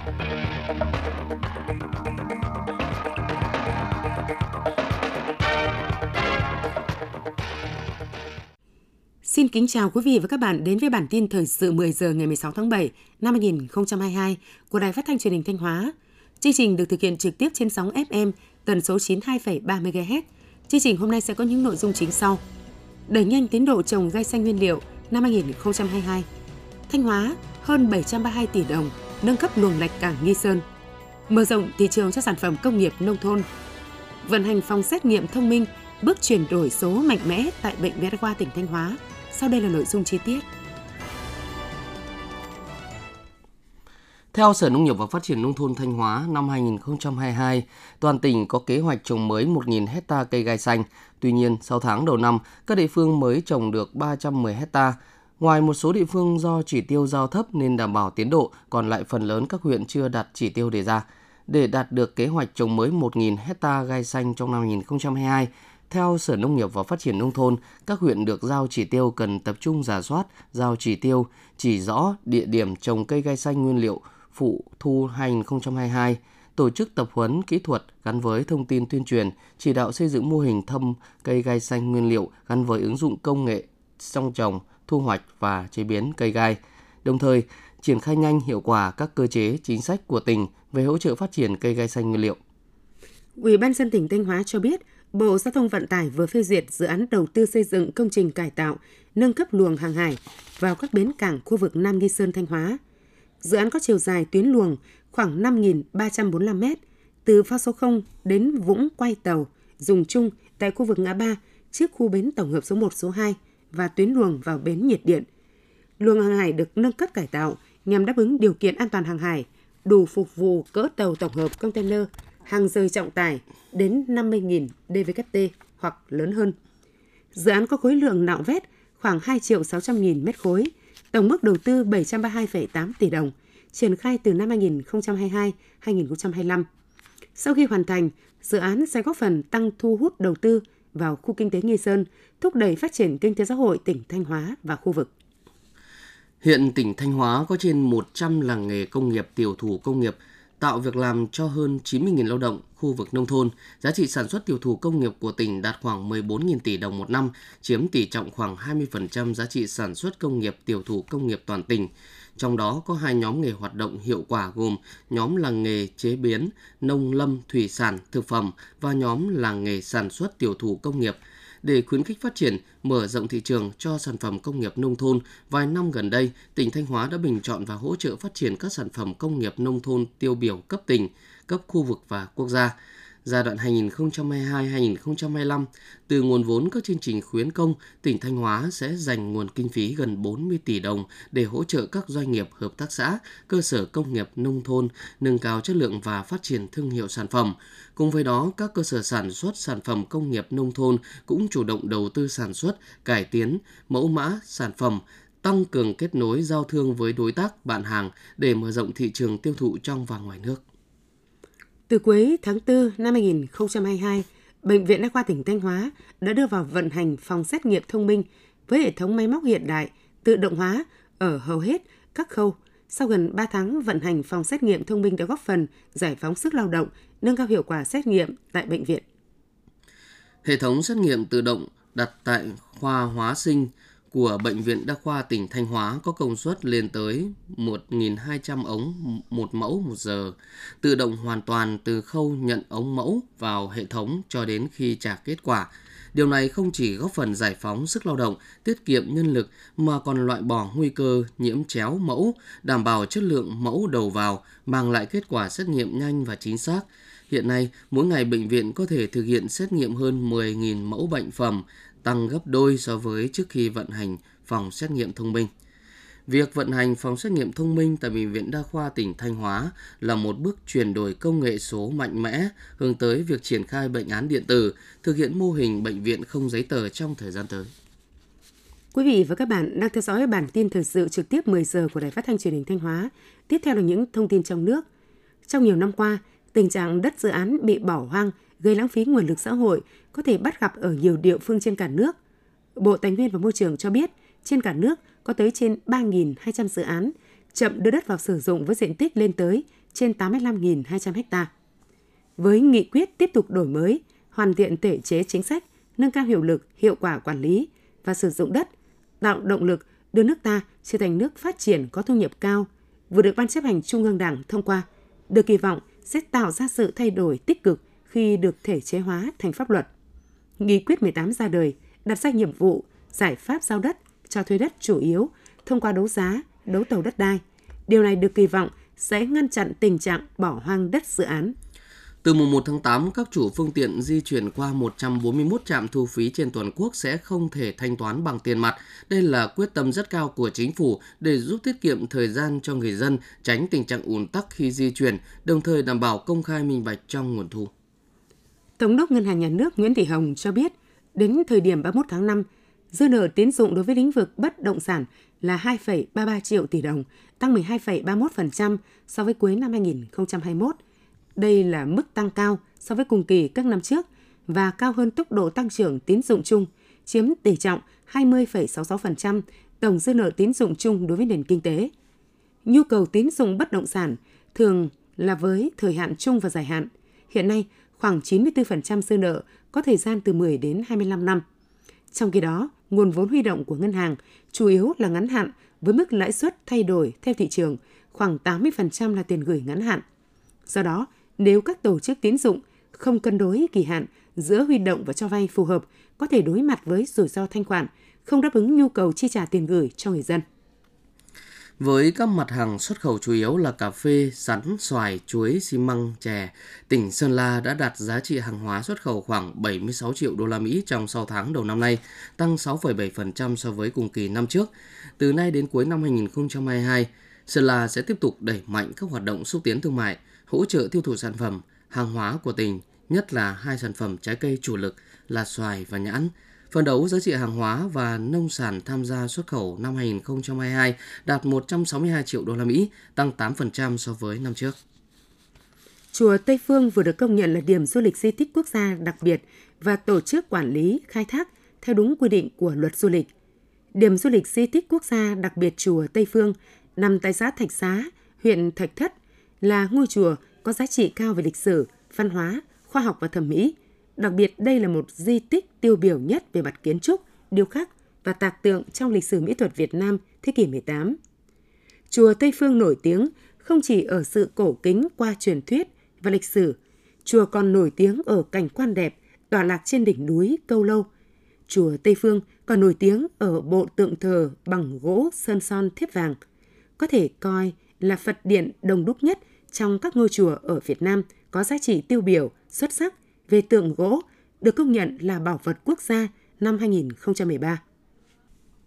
Xin kính chào quý vị và các bạn đến với bản tin thời sự 10 giờ ngày 16 tháng 7 năm 2022 của Đài Phát thanh Truyền hình Thanh Hóa. Chương trình được thực hiện trực tiếp trên sóng FM tần số 92,3 MHz. Chương trình hôm nay sẽ có những nội dung chính sau: Đẩy nhanh tiến độ trồng gai xanh nguyên liệu năm 2022. Thanh Hóa hơn 732 tỷ đồng nâng cấp luồng lạch cảng Nghi Sơn. Mở rộng thị trường cho sản phẩm công nghiệp nông thôn. Vận hành phòng xét nghiệm thông minh, bước chuyển đổi số mạnh mẽ tại bệnh viện Đa khoa tỉnh Thanh Hóa. Sau đây là nội dung chi tiết. Theo Sở Nông nghiệp và Phát triển Nông thôn Thanh Hóa, năm 2022, toàn tỉnh có kế hoạch trồng mới 1.000 hecta cây gai xanh. Tuy nhiên, sau tháng đầu năm, các địa phương mới trồng được 310 hecta. Ngoài một số địa phương do chỉ tiêu giao thấp nên đảm bảo tiến độ, còn lại phần lớn các huyện chưa đạt chỉ tiêu đề ra. Để đạt được kế hoạch trồng mới 1.000 hecta gai xanh trong năm 2022, theo Sở Nông nghiệp và Phát triển Nông thôn, các huyện được giao chỉ tiêu cần tập trung giả soát, giao chỉ tiêu, chỉ rõ địa điểm trồng cây gai xanh nguyên liệu phụ thu 2022, tổ chức tập huấn kỹ thuật gắn với thông tin tuyên truyền, chỉ đạo xây dựng mô hình thâm cây gai xanh nguyên liệu gắn với ứng dụng công nghệ trong trồng, thu hoạch và chế biến cây gai. Đồng thời, triển khai nhanh hiệu quả các cơ chế chính sách của tỉnh về hỗ trợ phát triển cây gai xanh nguyên liệu. Ủy ban dân tỉnh Thanh Hóa cho biết, Bộ Giao thông Vận tải vừa phê duyệt dự án đầu tư xây dựng công trình cải tạo, nâng cấp luồng hàng hải vào các bến cảng khu vực Nam Nghi Sơn Thanh Hóa. Dự án có chiều dài tuyến luồng khoảng 5.345 m từ phao số 0 đến vũng quay tàu dùng chung tại khu vực ngã ba trước khu bến tổng hợp số 1 số 2 và tuyến luồng vào bến nhiệt điện. Luồng hàng hải được nâng cấp cải tạo nhằm đáp ứng điều kiện an toàn hàng hải, đủ phục vụ cỡ tàu tổng hợp container hàng rời trọng tải đến 50.000 DVKT hoặc lớn hơn. Dự án có khối lượng nạo vét khoảng 2 triệu 600 nghìn mét khối, tổng mức đầu tư 732,8 tỷ đồng, triển khai từ năm 2022-2025. Sau khi hoàn thành, dự án sẽ góp phần tăng thu hút đầu tư vào khu kinh tế Nghi Sơn, thúc đẩy phát triển kinh tế xã hội tỉnh Thanh Hóa và khu vực. Hiện tỉnh Thanh Hóa có trên 100 làng nghề công nghiệp tiểu thủ công nghiệp tạo việc làm cho hơn 90.000 lao động khu vực nông thôn. Giá trị sản xuất tiểu thủ công nghiệp của tỉnh đạt khoảng 14.000 tỷ đồng một năm, chiếm tỷ trọng khoảng 20% giá trị sản xuất công nghiệp tiểu thủ công nghiệp toàn tỉnh. Trong đó có hai nhóm nghề hoạt động hiệu quả gồm nhóm làng nghề chế biến, nông lâm, thủy sản, thực phẩm và nhóm làng nghề sản xuất tiểu thủ công nghiệp – để khuyến khích phát triển, mở rộng thị trường cho sản phẩm công nghiệp nông thôn, vài năm gần đây, tỉnh Thanh Hóa đã bình chọn và hỗ trợ phát triển các sản phẩm công nghiệp nông thôn tiêu biểu cấp tỉnh, cấp khu vực và quốc gia giai đoạn 2022-2025, từ nguồn vốn các chương trình khuyến công, tỉnh Thanh Hóa sẽ dành nguồn kinh phí gần 40 tỷ đồng để hỗ trợ các doanh nghiệp, hợp tác xã, cơ sở công nghiệp nông thôn nâng cao chất lượng và phát triển thương hiệu sản phẩm. Cùng với đó, các cơ sở sản xuất sản phẩm công nghiệp nông thôn cũng chủ động đầu tư sản xuất, cải tiến mẫu mã sản phẩm, tăng cường kết nối giao thương với đối tác, bạn hàng để mở rộng thị trường tiêu thụ trong và ngoài nước. Từ cuối tháng 4 năm 2022, Bệnh viện Đa khoa tỉnh Thanh Hóa đã đưa vào vận hành phòng xét nghiệm thông minh với hệ thống máy móc hiện đại, tự động hóa ở hầu hết các khâu. Sau gần 3 tháng vận hành, phòng xét nghiệm thông minh đã góp phần giải phóng sức lao động, nâng cao hiệu quả xét nghiệm tại bệnh viện. Hệ thống xét nghiệm tự động đặt tại khoa hóa sinh của Bệnh viện Đa khoa tỉnh Thanh Hóa có công suất lên tới 1.200 ống một mẫu một giờ, tự động hoàn toàn từ khâu nhận ống mẫu vào hệ thống cho đến khi trả kết quả. Điều này không chỉ góp phần giải phóng sức lao động, tiết kiệm nhân lực mà còn loại bỏ nguy cơ nhiễm chéo mẫu, đảm bảo chất lượng mẫu đầu vào, mang lại kết quả xét nghiệm nhanh và chính xác. Hiện nay, mỗi ngày bệnh viện có thể thực hiện xét nghiệm hơn 10.000 mẫu bệnh phẩm, tăng gấp đôi so với trước khi vận hành phòng xét nghiệm thông minh. Việc vận hành phòng xét nghiệm thông minh tại Bệnh viện Đa khoa tỉnh Thanh Hóa là một bước chuyển đổi công nghệ số mạnh mẽ hướng tới việc triển khai bệnh án điện tử, thực hiện mô hình bệnh viện không giấy tờ trong thời gian tới. Quý vị và các bạn đang theo dõi bản tin thời sự trực tiếp 10 giờ của Đài Phát thanh Truyền hình Thanh Hóa. Tiếp theo là những thông tin trong nước. Trong nhiều năm qua, tình trạng đất dự án bị bỏ hoang gây lãng phí nguồn lực xã hội có thể bắt gặp ở nhiều địa phương trên cả nước. Bộ Tài nguyên và Môi trường cho biết, trên cả nước có tới trên 3.200 dự án, chậm đưa đất vào sử dụng với diện tích lên tới trên 85.200 ha. Với nghị quyết tiếp tục đổi mới, hoàn thiện thể chế chính sách, nâng cao hiệu lực, hiệu quả quản lý và sử dụng đất, tạo động lực đưa nước ta trở thành nước phát triển có thu nhập cao, vừa được Ban chấp hành Trung ương Đảng thông qua, được kỳ vọng sẽ tạo ra sự thay đổi tích cực khi được thể chế hóa thành pháp luật. Nghị quyết 18 ra đời, đặt ra nhiệm vụ, giải pháp giao đất, cho thuê đất chủ yếu thông qua đấu giá, đấu thầu đất đai. Điều này được kỳ vọng sẽ ngăn chặn tình trạng bỏ hoang đất dự án. Từ mùng 1 tháng 8, các chủ phương tiện di chuyển qua 141 trạm thu phí trên toàn quốc sẽ không thể thanh toán bằng tiền mặt. Đây là quyết tâm rất cao của chính phủ để giúp tiết kiệm thời gian cho người dân, tránh tình trạng ùn tắc khi di chuyển, đồng thời đảm bảo công khai minh bạch trong nguồn thu. Thống đốc Ngân hàng Nhà nước Nguyễn Thị Hồng cho biết, đến thời điểm 31 tháng 5, dư nợ tín dụng đối với lĩnh vực bất động sản là 2,33 triệu tỷ đồng, tăng 12,31% so với cuối năm 2021. Đây là mức tăng cao so với cùng kỳ các năm trước và cao hơn tốc độ tăng trưởng tín dụng chung, chiếm tỷ trọng 20,66% tổng dư nợ tín dụng chung đối với nền kinh tế. Nhu cầu tín dụng bất động sản thường là với thời hạn chung và dài hạn. Hiện nay, khoảng 94% dư nợ có thời gian từ 10 đến 25 năm. Trong khi đó, nguồn vốn huy động của ngân hàng chủ yếu là ngắn hạn với mức lãi suất thay đổi theo thị trường, khoảng 80% là tiền gửi ngắn hạn. Do đó, nếu các tổ chức tín dụng không cân đối kỳ hạn giữa huy động và cho vay phù hợp, có thể đối mặt với rủi ro thanh khoản, không đáp ứng nhu cầu chi trả tiền gửi cho người dân. Với các mặt hàng xuất khẩu chủ yếu là cà phê, sắn, xoài, chuối, xi măng, chè, tỉnh Sơn La đã đạt giá trị hàng hóa xuất khẩu khoảng 76 triệu đô la Mỹ trong 6 tháng đầu năm nay, tăng 6,7% so với cùng kỳ năm trước. Từ nay đến cuối năm 2022, Sơn La sẽ tiếp tục đẩy mạnh các hoạt động xúc tiến thương mại, hỗ trợ tiêu thụ sản phẩm, hàng hóa của tỉnh, nhất là hai sản phẩm trái cây chủ lực là xoài và nhãn, Phần đấu giá trị hàng hóa và nông sản tham gia xuất khẩu năm 2022 đạt 162 triệu đô la Mỹ, tăng 8% so với năm trước. Chùa Tây Phương vừa được công nhận là điểm du lịch di tích quốc gia đặc biệt và tổ chức quản lý, khai thác theo đúng quy định của luật du lịch. Điểm du lịch di tích quốc gia đặc biệt chùa Tây Phương nằm tại xã Thạch Xá, huyện Thạch Thất, là ngôi chùa có giá trị cao về lịch sử, văn hóa, khoa học và thẩm mỹ, Đặc biệt đây là một di tích tiêu biểu nhất về mặt kiến trúc, điêu khắc và tạc tượng trong lịch sử mỹ thuật Việt Nam thế kỷ 18. Chùa Tây Phương nổi tiếng không chỉ ở sự cổ kính qua truyền thuyết và lịch sử, chùa còn nổi tiếng ở cảnh quan đẹp, tọa lạc trên đỉnh núi Câu Lâu. Chùa Tây Phương còn nổi tiếng ở bộ tượng thờ bằng gỗ sơn son thiếp vàng, có thể coi là Phật điện đồng đúc nhất trong các ngôi chùa ở Việt Nam có giá trị tiêu biểu, xuất sắc về tượng gỗ được công nhận là bảo vật quốc gia năm 2013.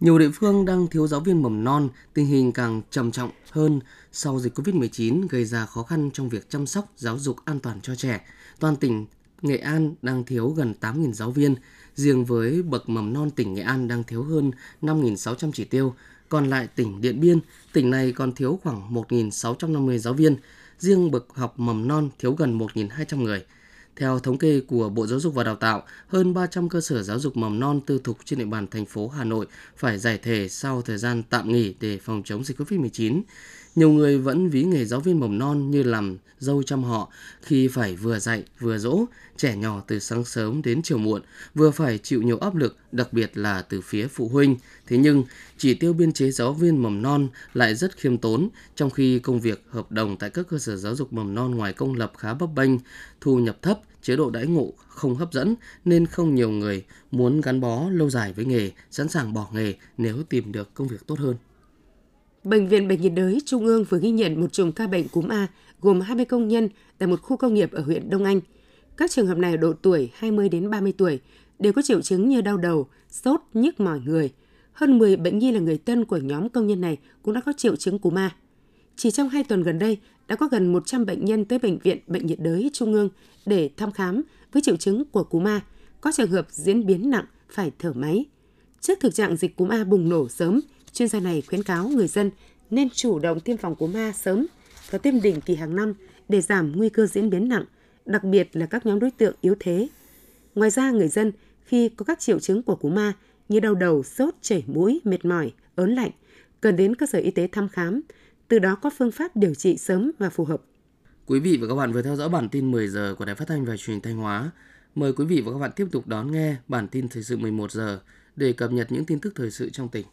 Nhiều địa phương đang thiếu giáo viên mầm non, tình hình càng trầm trọng hơn sau dịch COVID-19 gây ra khó khăn trong việc chăm sóc giáo dục an toàn cho trẻ. Toàn tỉnh Nghệ An đang thiếu gần 8.000 giáo viên, riêng với bậc mầm non tỉnh Nghệ An đang thiếu hơn 5.600 chỉ tiêu, còn lại tỉnh Điện Biên, tỉnh này còn thiếu khoảng 1.650 giáo viên, riêng bậc học mầm non thiếu gần 1.200 người – theo thống kê của Bộ Giáo dục và Đào tạo, hơn 300 cơ sở giáo dục mầm non tư thục trên địa bàn thành phố Hà Nội phải giải thể sau thời gian tạm nghỉ để phòng chống dịch COVID-19. Nhiều người vẫn ví nghề giáo viên mầm non như làm dâu chăm họ khi phải vừa dạy vừa dỗ trẻ nhỏ từ sáng sớm đến chiều muộn, vừa phải chịu nhiều áp lực, đặc biệt là từ phía phụ huynh. Thế nhưng, chỉ tiêu biên chế giáo viên mầm non lại rất khiêm tốn, trong khi công việc hợp đồng tại các cơ sở giáo dục mầm non ngoài công lập khá bấp bênh, thu nhập thấp, chế độ đãi ngộ không hấp dẫn nên không nhiều người muốn gắn bó lâu dài với nghề, sẵn sàng bỏ nghề nếu tìm được công việc tốt hơn. Bệnh viện Bệnh nhiệt đới Trung ương vừa ghi nhận một chùm ca bệnh cúm A gồm 20 công nhân tại một khu công nghiệp ở huyện Đông Anh. Các trường hợp này ở độ tuổi 20 đến 30 tuổi đều có triệu chứng như đau đầu, sốt, nhức mỏi người. Hơn 10 bệnh nhi là người thân của nhóm công nhân này cũng đã có triệu chứng cúm A. Chỉ trong 2 tuần gần đây, đã có gần 100 bệnh nhân tới Bệnh viện Bệnh nhiệt đới Trung ương để thăm khám với triệu chứng của cúm A, có trường hợp diễn biến nặng phải thở máy. Trước thực trạng dịch cúm A bùng nổ sớm, chuyên gia này khuyến cáo người dân nên chủ động tiêm phòng cúm A sớm và tiêm định kỳ hàng năm để giảm nguy cơ diễn biến nặng, đặc biệt là các nhóm đối tượng yếu thế. Ngoài ra, người dân khi có các triệu chứng của cúm A như đau đầu, sốt, chảy mũi, mệt mỏi, ớn lạnh, cần đến cơ sở y tế thăm khám, từ đó có phương pháp điều trị sớm và phù hợp. Quý vị và các bạn vừa theo dõi bản tin 10 giờ của Đài Phát thanh và Truyền hình Thanh Hóa. Mời quý vị và các bạn tiếp tục đón nghe bản tin thời sự 11 giờ để cập nhật những tin tức thời sự trong tỉnh.